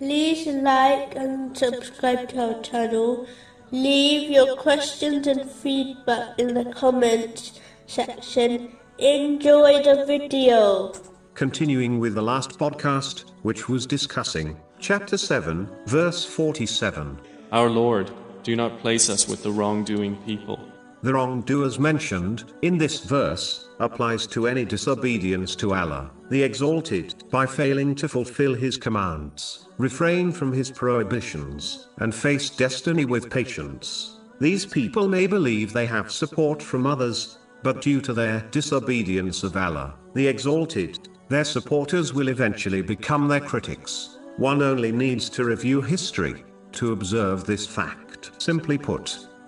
like and subscribe to our channel. Leave your questions and feedback in the comments section. Enjoy the video. Continuing with the last podcast, which was discussing chapter 7, verse 47. Our Lord, do not place us with the wrongdoing people. The wrongdoers mentioned in this verse applies to any disobedience to Allah, the Exalted, by failing to fulfill His commands, refrain from His prohibitions, and face destiny with patience. These people may believe they have support from others, but due to their disobedience of Allah, the Exalted, their supporters will eventually become their critics. One only needs to review history to observe this fact. Simply put,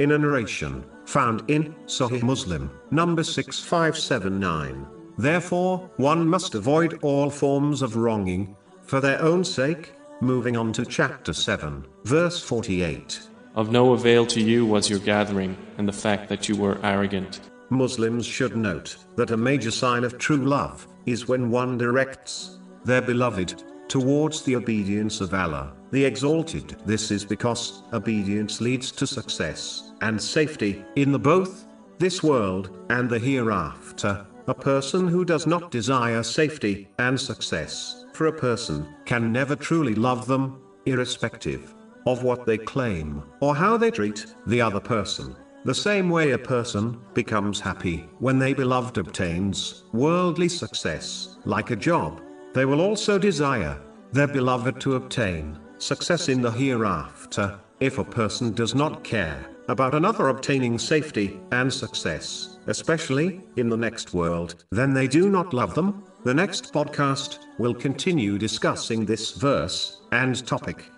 in a narration found in Sahih Muslim, number 6579. Therefore, one must avoid all forms of wronging for their own sake. Moving on to chapter 7, verse 48. Of no avail to you was your gathering, and the fact that you were arrogant. Muslims should note that a major sign of true love is when one directs their beloved towards the obedience of Allah, the Exalted. This is because obedience leads to success and safety in the both this world and the hereafter. A person who does not desire safety and success for a person can never truly love them, irrespective of what they claim or how they treat the other person. The same way a person becomes happy when their beloved obtains worldly success, like a job, they will also desire their beloved to obtain success in the hereafter. If a person does not care about another obtaining safety and success, especially in the next world, then they do not love them. The next podcast will continue discussing this verse and topic.